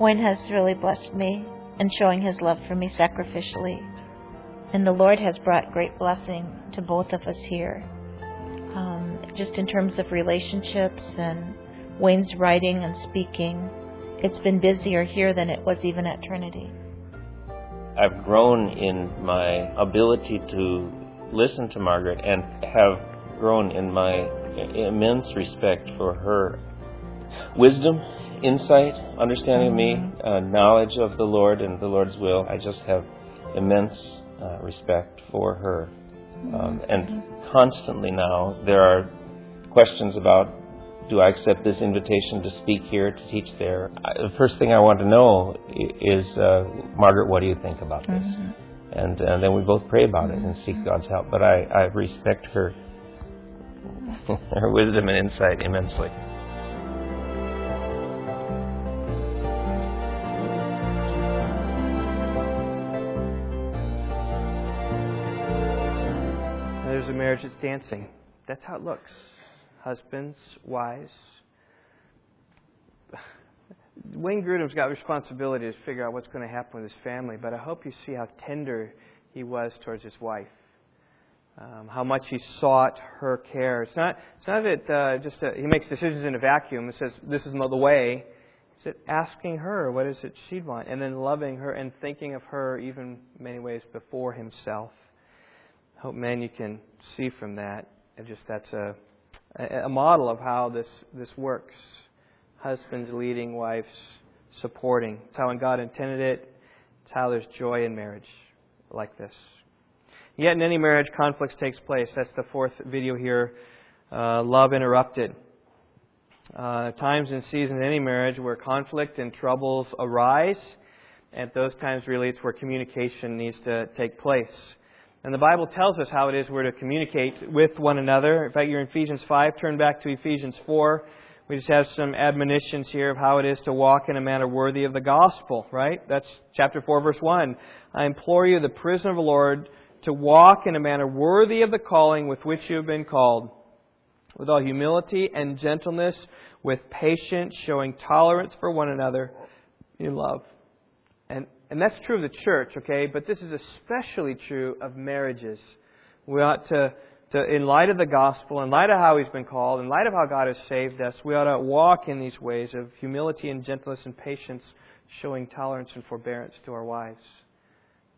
Wayne has really blessed me in showing his love for me sacrificially. And the Lord has brought great blessing to both of us here. Um, just in terms of relationships and Wayne's writing and speaking, it's been busier here than it was even at Trinity. I've grown in my ability to listen to Margaret and have grown in my immense respect for her wisdom, insight, understanding of me, uh, knowledge of the Lord and the Lord's will. I just have immense uh, respect for her. Um, and constantly now, there are questions about do I accept this invitation to speak here, to teach there? I, the first thing I want to know is, uh, Margaret, what do you think about this? Mm-hmm. And, and then we both pray about it and seek God's help. But I, I respect her, [laughs] her wisdom and insight immensely. Marriage that's dancing. That's how it looks. Husbands, wives. Wayne Grudem's got responsibility to figure out what's going to happen with his family, but I hope you see how tender he was towards his wife. Um, how much he sought her care. It's not. It's not that uh, just a, he makes decisions in a vacuum and says this is the way. It's asking her what is it she'd want, and then loving her and thinking of her even many ways before himself. Hope men you can see from that. And just that's a a model of how this this works. Husbands leading, wives supporting. It's how God intended it. It's how there's joy in marriage like this. Yet in any marriage, conflicts takes place. That's the fourth video here. Uh, love interrupted. Uh, times and seasons in any marriage where conflict and troubles arise. At those times, really, it's where communication needs to take place. And the Bible tells us how it is we're to communicate with one another. In fact, you're in Ephesians 5. Turn back to Ephesians 4. We just have some admonitions here of how it is to walk in a manner worthy of the gospel, right? That's chapter 4, verse 1. I implore you, the prisoner of the Lord, to walk in a manner worthy of the calling with which you have been called, with all humility and gentleness, with patience, showing tolerance for one another in love. And, that's true of the church, okay? But this is especially true of marriages. We ought to, to, in light of the gospel, in light of how He's been called, in light of how God has saved us, we ought to walk in these ways of humility and gentleness and patience, showing tolerance and forbearance to our wives.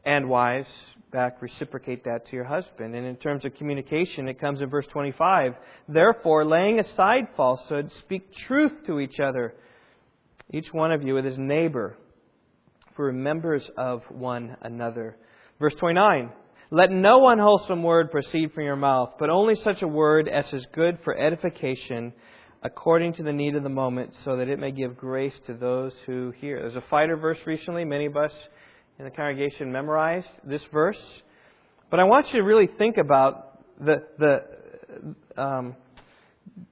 And wives, back, reciprocate that to your husband. And in terms of communication, it comes in verse 25. Therefore, laying aside falsehood, speak truth to each other, each one of you with his neighbor for members of one another. Verse 29 Let no unwholesome word proceed from your mouth, but only such a word as is good for edification according to the need of the moment, so that it may give grace to those who hear. There's a fighter verse recently. Many of us in the congregation memorized this verse. But I want you to really think about the, the, um,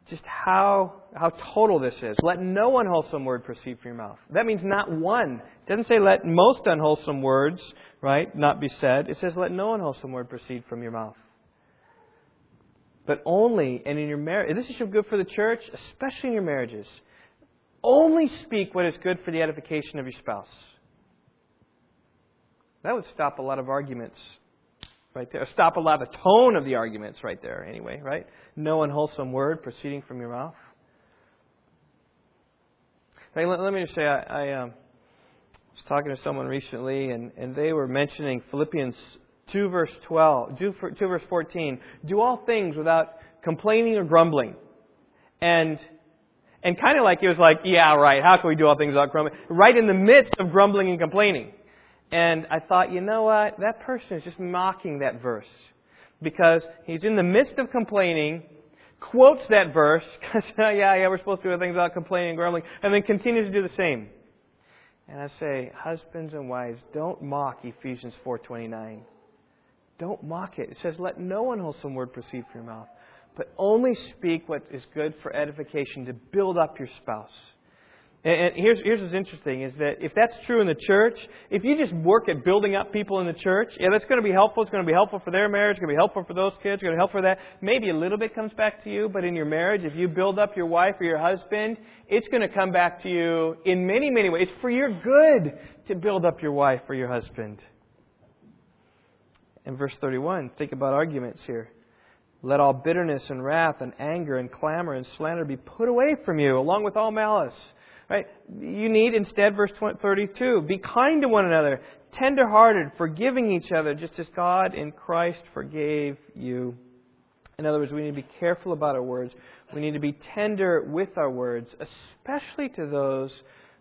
just how, how total this is. Let no unwholesome word proceed from your mouth. That means not one. It doesn't say let most unwholesome words, right, not be said. It says let no unwholesome word proceed from your mouth. But only, and in your marriage, this is good for the church, especially in your marriages. Only speak what is good for the edification of your spouse. That would stop a lot of arguments right there. Stop a lot of the tone of the arguments right there, anyway, right? No unwholesome word proceeding from your mouth. Hey, let, let me just say, I, I um, was talking to someone recently, and, and they were mentioning Philippians 2 verse 12, 2, 2 verse 14. Do all things without complaining or grumbling. And and kind of like it was like, yeah, right. How can we do all things without grumbling? Right in the midst of grumbling and complaining. And I thought, you know what? That person is just mocking that verse. Because he's in the midst of complaining, quotes that verse, [laughs] because, yeah, yeah, we're supposed to do things without complaining and grumbling, and then continues to do the same. And I say, husbands and wives, don't mock Ephesians 4.29. Don't mock it. It says, let no unwholesome word proceed from your mouth, but only speak what is good for edification to build up your spouse. And here's, here's what's interesting is that if that's true in the church, if you just work at building up people in the church, yeah, that's going to be helpful. It's going to be helpful for their marriage. It's going to be helpful for those kids. It's going to help for that. Maybe a little bit comes back to you, but in your marriage, if you build up your wife or your husband, it's going to come back to you in many, many ways. It's for your good to build up your wife or your husband. In verse 31, think about arguments here. Let all bitterness and wrath and anger and clamor and slander be put away from you, along with all malice. Right? You need instead, verse 32, be kind to one another, tenderhearted, forgiving each other, just as God in Christ forgave you. In other words, we need to be careful about our words. We need to be tender with our words, especially to those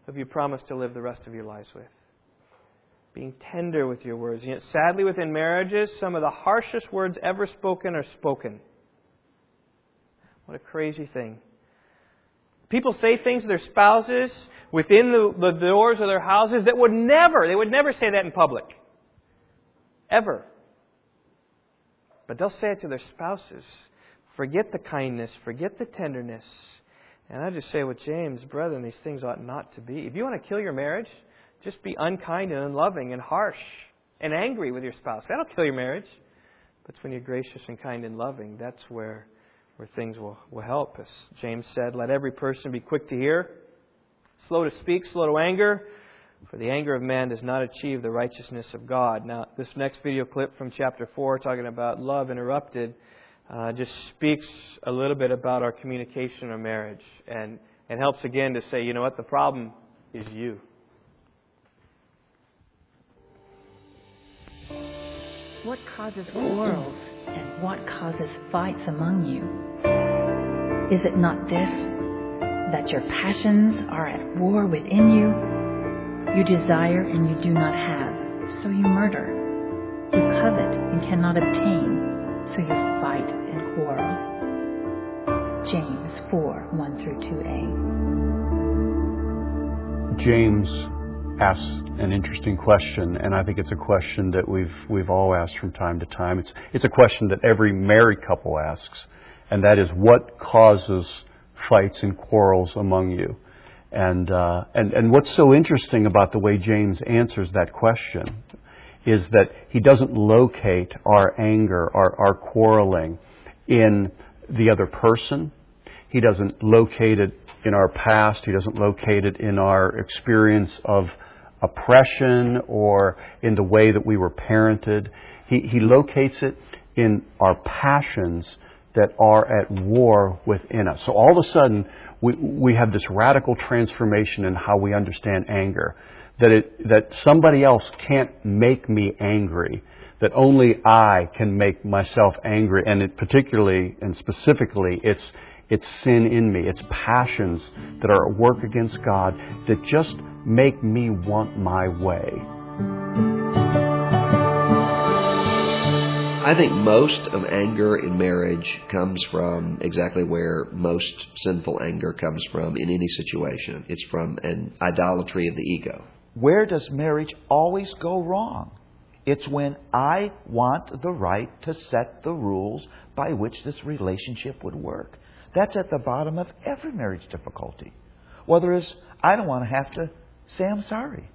who you promise to live the rest of your lives with. Being tender with your words. Yet, sadly, within marriages, some of the harshest words ever spoken are spoken. What a crazy thing. People say things to their spouses within the, the doors of their houses that would never, they would never say that in public. Ever. But they'll say it to their spouses. Forget the kindness, forget the tenderness. And I just say with James, brethren, these things ought not to be. If you want to kill your marriage, just be unkind and unloving and harsh and angry with your spouse. That'll kill your marriage. But when you're gracious and kind and loving, that's where where things will, will help. As James said, let every person be quick to hear, slow to speak, slow to anger, for the anger of man does not achieve the righteousness of God. Now, this next video clip from chapter 4, talking about love interrupted, uh, just speaks a little bit about our communication or marriage and, and helps again to say, you know what, the problem is you. What causes quarrels? And what causes fights among you? Is it not this, that your passions are at war within you? You desire and you do not have, so you murder. You covet and cannot obtain, so you fight and quarrel. James 4 1 through 2a. James asks an interesting question, and I think it's a question that we've we've all asked from time to time. It's it's a question that every married couple asks, and that is what causes fights and quarrels among you. And uh, and and what's so interesting about the way James answers that question is that he doesn't locate our anger, our, our quarreling in the other person. He doesn't locate it in our past. He doesn't locate it in our experience of oppression or in the way that we were parented. He, he locates it in our passions that are at war within us. So all of a sudden, we, we have this radical transformation in how we understand anger. That, it, that somebody else can't make me angry. That only I can make myself angry. And it particularly and specifically, it's, it's sin in me. It's passions that are at work against God that just make me want my way. I think most of anger in marriage comes from exactly where most sinful anger comes from in any situation. It's from an idolatry of the ego. Where does marriage always go wrong? It's when I want the right to set the rules by which this relationship would work. That's at the bottom of every marriage difficulty. Whether it's, I don't want to have to say I'm sorry.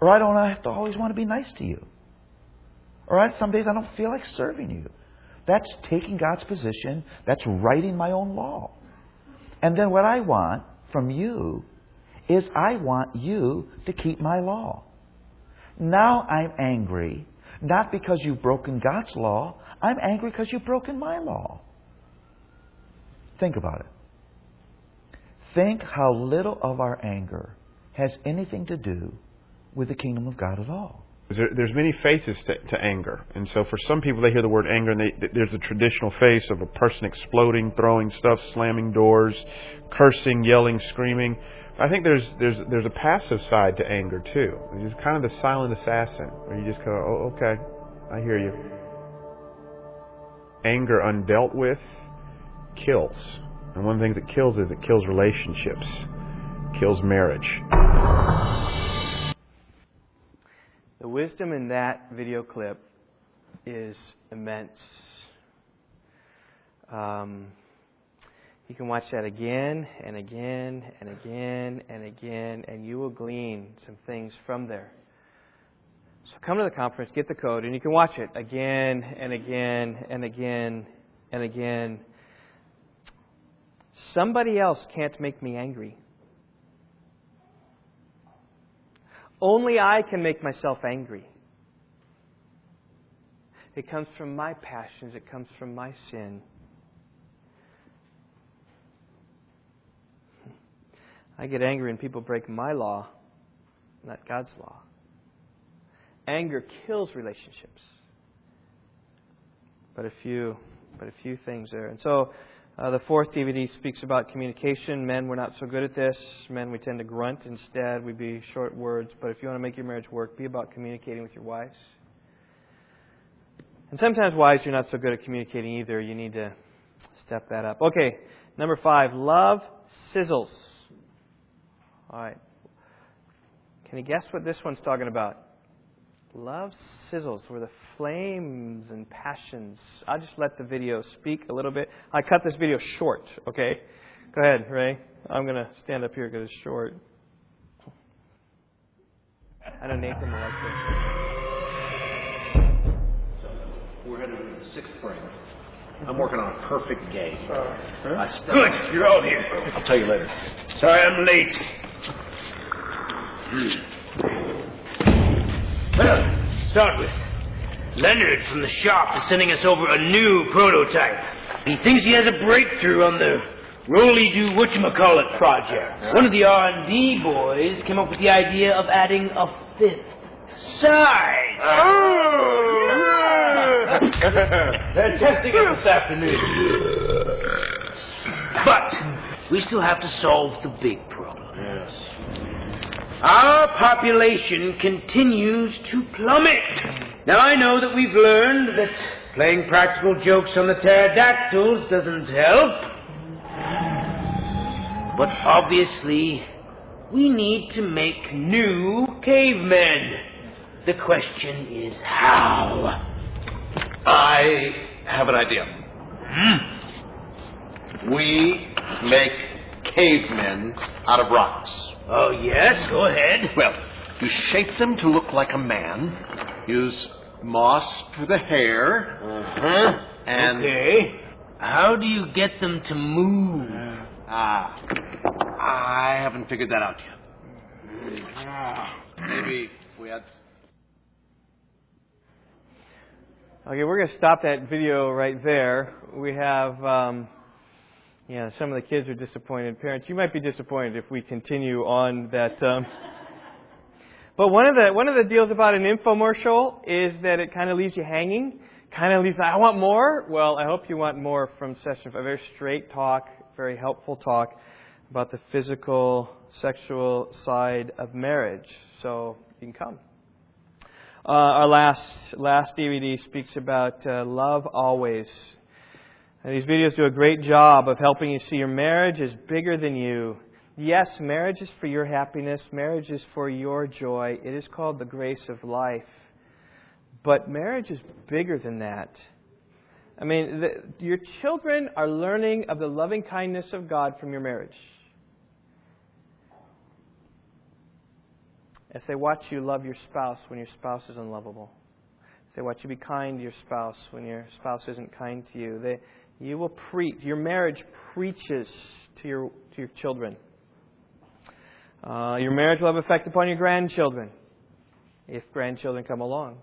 Or I don't have to always want to be nice to you. Or I, some days I don't feel like serving you. That's taking God's position. That's writing my own law. And then what I want from you is I want you to keep my law. Now I'm angry, not because you've broken God's law. I'm angry because you've broken my law. Think about it. Think how little of our anger has anything to do with the kingdom of God at all. There, there's many faces to, to, anger, and so for some people, they hear the word anger, and they, there's a traditional face of a person exploding, throwing stuff, slamming doors, cursing, yelling, screaming. I think there's there's there's a passive side to anger too. It's kind of the silent assassin, where you just go, "Oh, okay, I hear you." Anger undealt with kills. And one of the things it kills is it kills relationships, kills marriage. The wisdom in that video clip is immense. Um, you can watch that again and again and again and again, and you will glean some things from there. So come to the conference, get the code, and you can watch it again and again and again and again. Somebody else can't make me angry. Only I can make myself angry. It comes from my passions, it comes from my sin. I get angry when people break my law, not God's law. Anger kills relationships. But a few, but a few things there. And so, uh, the fourth DVD speaks about communication. Men, we're not so good at this. Men, we tend to grunt instead. We be short words. But if you want to make your marriage work, be about communicating with your wives. And sometimes wives, you're not so good at communicating either. You need to step that up. Okay, number five, love sizzles. All right. Can you guess what this one's talking about? Love sizzles, where the flames and passions. I'll just let the video speak a little bit. I cut this video short, okay? Go ahead, Ray. I'm going to stand up here because it's short. I know Nathan will like this. We're headed to the sixth frame. I'm working on a perfect game. Uh, Good, you're all here. I'll tell you later. Sorry I'm late. Well, start with. Leonard from the shop is sending us over a new prototype. He thinks he has a breakthrough on the Rolly Do Whatchamacallit project. One of the R&D boys came up with the idea of adding a fifth side. Oh! [laughs] They're testing it this afternoon. But we still have to solve the big problem. Yes. Our population continues to plummet. Now, I know that we've learned that playing practical jokes on the pterodactyls doesn't help. But obviously, we need to make new cavemen. The question is how? I have an idea. Hmm? We make cavemen out of rocks. Oh, yes, go ahead. Well, you shape them to look like a man, use moss for the hair, uh-huh. and. Okay. How do you get them to move? Ah, I haven't figured that out yet. Maybe we had. Okay, we're going to stop that video right there. We have. Um, yeah, some of the kids are disappointed. Parents, you might be disappointed if we continue on that. Um, [laughs] but one of the one of the deals about an infomercial is that it kind of leaves you hanging. Kind of leaves. I want more. Well, I hope you want more from session. A very straight talk, very helpful talk about the physical, sexual side of marriage. So you can come. Uh, our last last DVD speaks about uh, love always. And these videos do a great job of helping you see your marriage is bigger than you. Yes, marriage is for your happiness. Marriage is for your joy. It is called the grace of life. But marriage is bigger than that. I mean, the, your children are learning of the loving kindness of God from your marriage. As they watch you love your spouse when your spouse is unlovable. As they watch you be kind to your spouse when your spouse isn't kind to you. They, you will preach. Your marriage preaches to your to your children. Uh, your marriage will have effect upon your grandchildren, if grandchildren come along.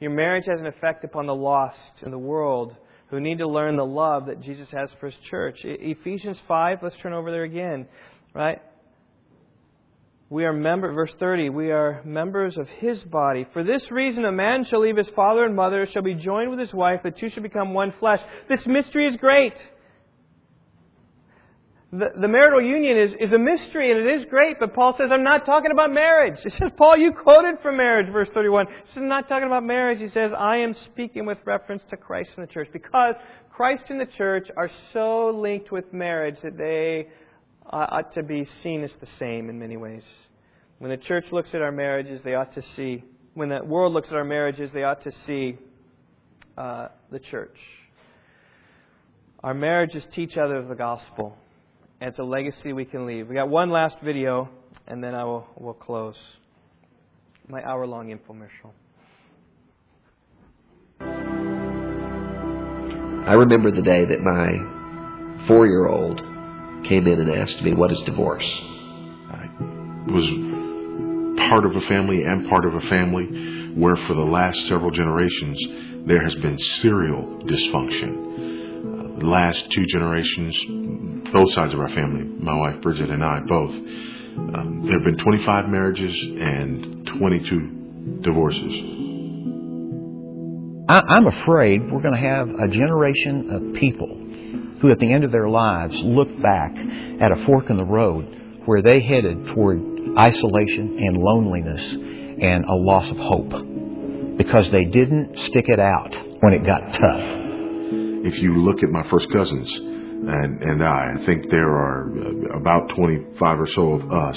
Your marriage has an effect upon the lost in the world who need to learn the love that Jesus has for His church. Ephesians five. Let's turn over there again. Right. We are member, verse 30, we are members of his body. For this reason, a man shall leave his father and mother, shall be joined with his wife, the two shall become one flesh. This mystery is great. The, the marital union is, is a mystery and it is great, but Paul says, I'm not talking about marriage. He says, Paul, you quoted from marriage, verse 31. He says, I'm not talking about marriage. He says, I am speaking with reference to Christ and the church because Christ and the church are so linked with marriage that they ought to be seen as the same in many ways. When the church looks at our marriages, they ought to see, when the world looks at our marriages, they ought to see uh, the church. Our marriages teach others the gospel, and it's a legacy we can leave. We got one last video, and then I will will close my hour-long infomercial. I remember the day that my four year old came in and asked me, What is divorce? I was part of a family and part of a family where for the last several generations there has been serial dysfunction. Uh, the last two generations, both sides of our family, my wife Bridget and I both, um, there have been 25 marriages and 22 divorces. I'm afraid we're going to have a generation of people who, at the end of their lives, look back at a fork in the road where they headed toward isolation and loneliness and a loss of hope because they didn't stick it out when it got tough. If you look at my first cousins and, and I, I think there are uh, about 25 or so of us.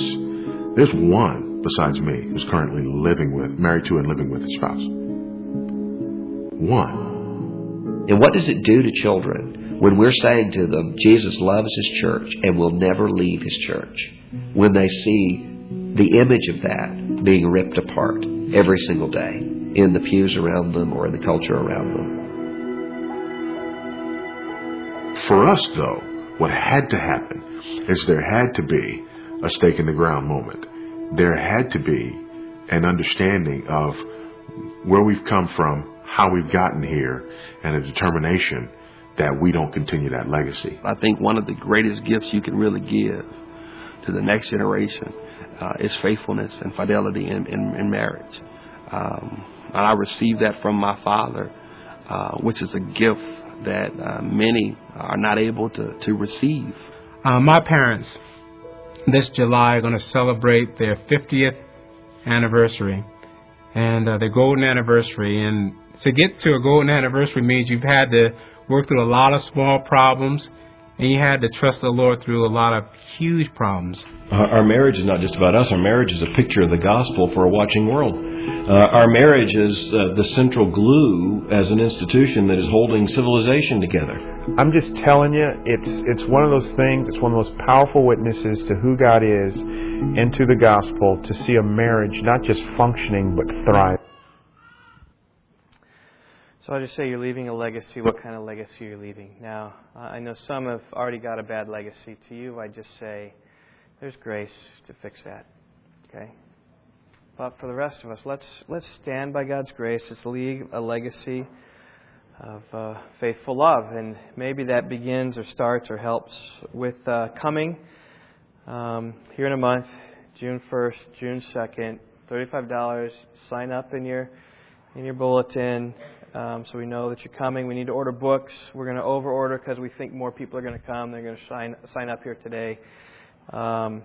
There's one besides me who's currently living with, married to, and living with his spouse one. And what does it do to children when we're saying to them, Jesus loves his church and will never leave his church, when they see the image of that being ripped apart every single day in the pews around them or in the culture around them? For us, though, what had to happen is there had to be a stake in the ground moment. There had to be an understanding of where we've come from how we've gotten here and a determination that we don't continue that legacy. I think one of the greatest gifts you can really give to the next generation uh, is faithfulness and fidelity in, in, in marriage. Um, and I received that from my father, uh, which is a gift that uh, many are not able to, to receive. Uh, my parents this July are going to celebrate their 50th anniversary and uh, their golden anniversary. And to get to a golden anniversary means you've had to work through a lot of small problems and you had to trust the Lord through a lot of huge problems. Our marriage is not just about us. Our marriage is a picture of the gospel for a watching world. Uh, our marriage is uh, the central glue as an institution that is holding civilization together. I'm just telling you, it's it's one of those things. It's one of those powerful witnesses to who God is and to the gospel to see a marriage not just functioning but thrive. So I just say you're leaving a legacy. What kind of legacy you're leaving? Now, I know some have already got a bad legacy. To you, I just say there's grace to fix that. Okay. But for the rest of us, let's let's stand by God's grace. Let's leave a legacy of uh, faithful love, and maybe that begins or starts or helps with uh, coming um, here in a month, June 1st, June 2nd. Thirty-five dollars. Sign up in your in your bulletin um, so we know that you're coming. We need to order books. We're going to overorder because we think more people are going to come. They're going to sign sign up here today. Um,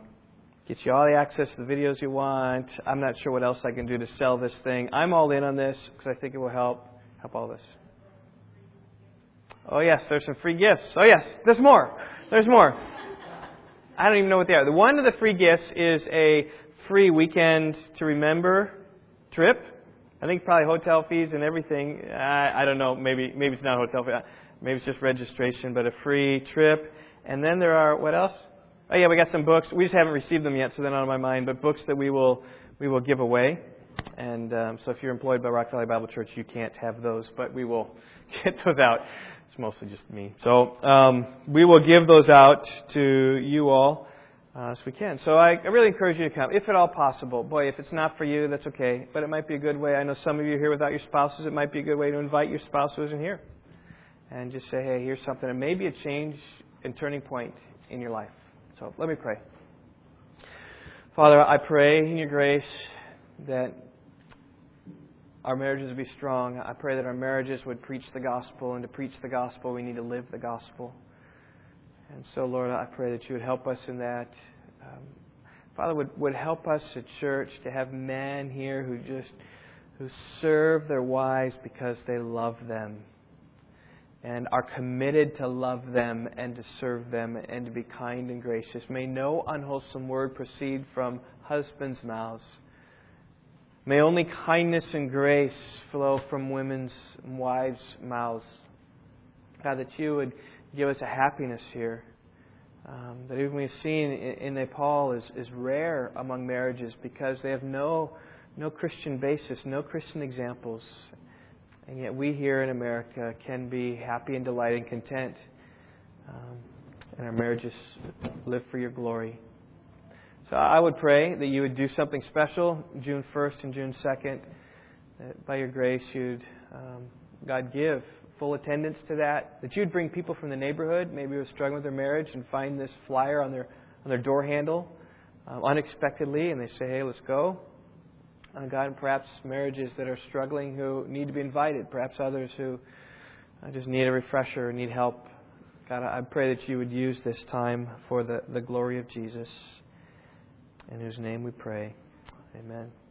get you all the access to the videos you want. I'm not sure what else I can do to sell this thing. I'm all in on this because I think it will help help all this. Oh yes, there's some free gifts. Oh yes, there's more. There's more. I don't even know what they are. The one of the free gifts is a free weekend to remember trip I think probably hotel fees and everything. I, I don't know. Maybe maybe it's not hotel fee. Maybe it's just registration, but a free trip. And then there are what else? Oh yeah, we got some books. We just haven't received them yet, so they're not on my mind. But books that we will we will give away. And um, so if you're employed by Rock Valley Bible Church, you can't have those, but we will [laughs] get those out. It's mostly just me. So um, we will give those out to you all uh, as we can. So I, I really encourage you to come, if at all possible. Boy, if it's not for you, that's okay. But it might be a good way. I know some of you are here without your spouses. It might be a good way to invite your spouse who isn't here. And just say, hey, here's something. And maybe a change and turning point in your life. So let me pray. Father, I pray in your grace that our marriages would be strong. I pray that our marriages would preach the gospel. And to preach the gospel, we need to live the gospel. And so, Lord, I pray that you would help us in that. Um, Father, would, would help us at church to have men here who just who serve their wives because they love them and are committed to love them and to serve them and to be kind and gracious. May no unwholesome word proceed from husbands' mouths. May only kindness and grace flow from women's wives' mouths. God, that you would give us a happiness here um, that even we've seen in, in Nepal is, is rare among marriages because they have no no Christian basis, no Christian examples, and yet we here in America can be happy and delighted and content, um, and our marriages live for Your glory. So I would pray that you would do something special June 1st and June 2nd. That by Your grace, you'd um, God give full attendance to that. That you'd bring people from the neighborhood, maybe who are struggling with their marriage, and find this flyer on their on their door handle um, unexpectedly, and they say, "Hey, let's go." Uh, God, and perhaps marriages that are struggling who need to be invited, perhaps others who uh, just need a refresher, need help. God, I pray that you would use this time for the, the glory of Jesus. In whose name we pray. Amen.